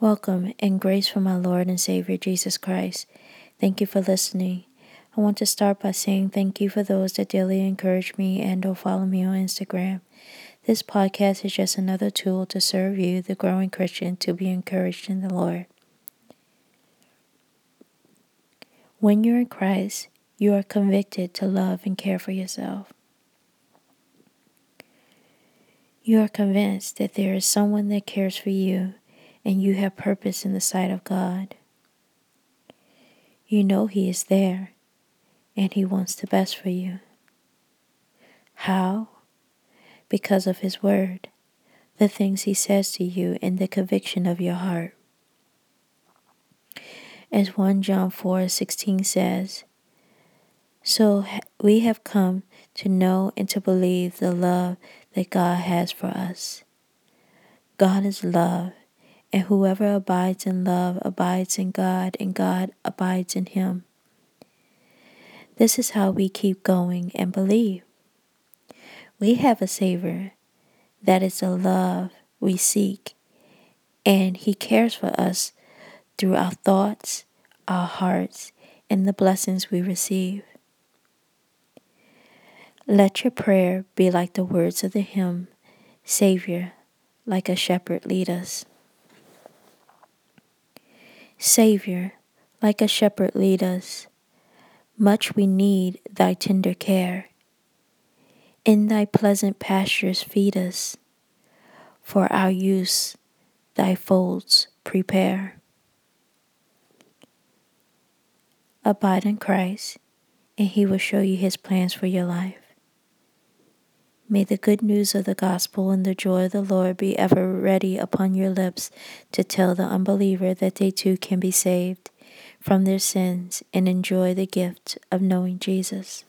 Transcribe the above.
Welcome and grace from our Lord and Savior Jesus Christ. Thank you for listening. I want to start by saying thank you for those that daily encourage me and or follow me on Instagram. This podcast is just another tool to serve you, the growing Christian, to be encouraged in the Lord. When you're in Christ, you are convicted to love and care for yourself. You are convinced that there is someone that cares for you and you have purpose in the sight of God. You know He is there and He wants the best for you. How? Because of His Word, the things He says to you, and the conviction of your heart. As 1 John 4 16 says, So we have come to know and to believe the love that God has for us. God is love, and whoever abides in love abides in God, and God abides in him. This is how we keep going and believe. We have a Savior that is the love we seek, and He cares for us through our thoughts, our hearts, and the blessings we receive. Let your prayer be like the words of the hymn, Savior, like a shepherd lead us. Savior, like a shepherd lead us. Much we need thy tender care. In thy pleasant pastures feed us. For our use thy folds prepare. Abide in Christ, and he will show you his plans for your life. May the good news of the gospel and the joy of the Lord be ever ready upon your lips to tell the unbeliever that they too can be saved from their sins and enjoy the gift of knowing Jesus.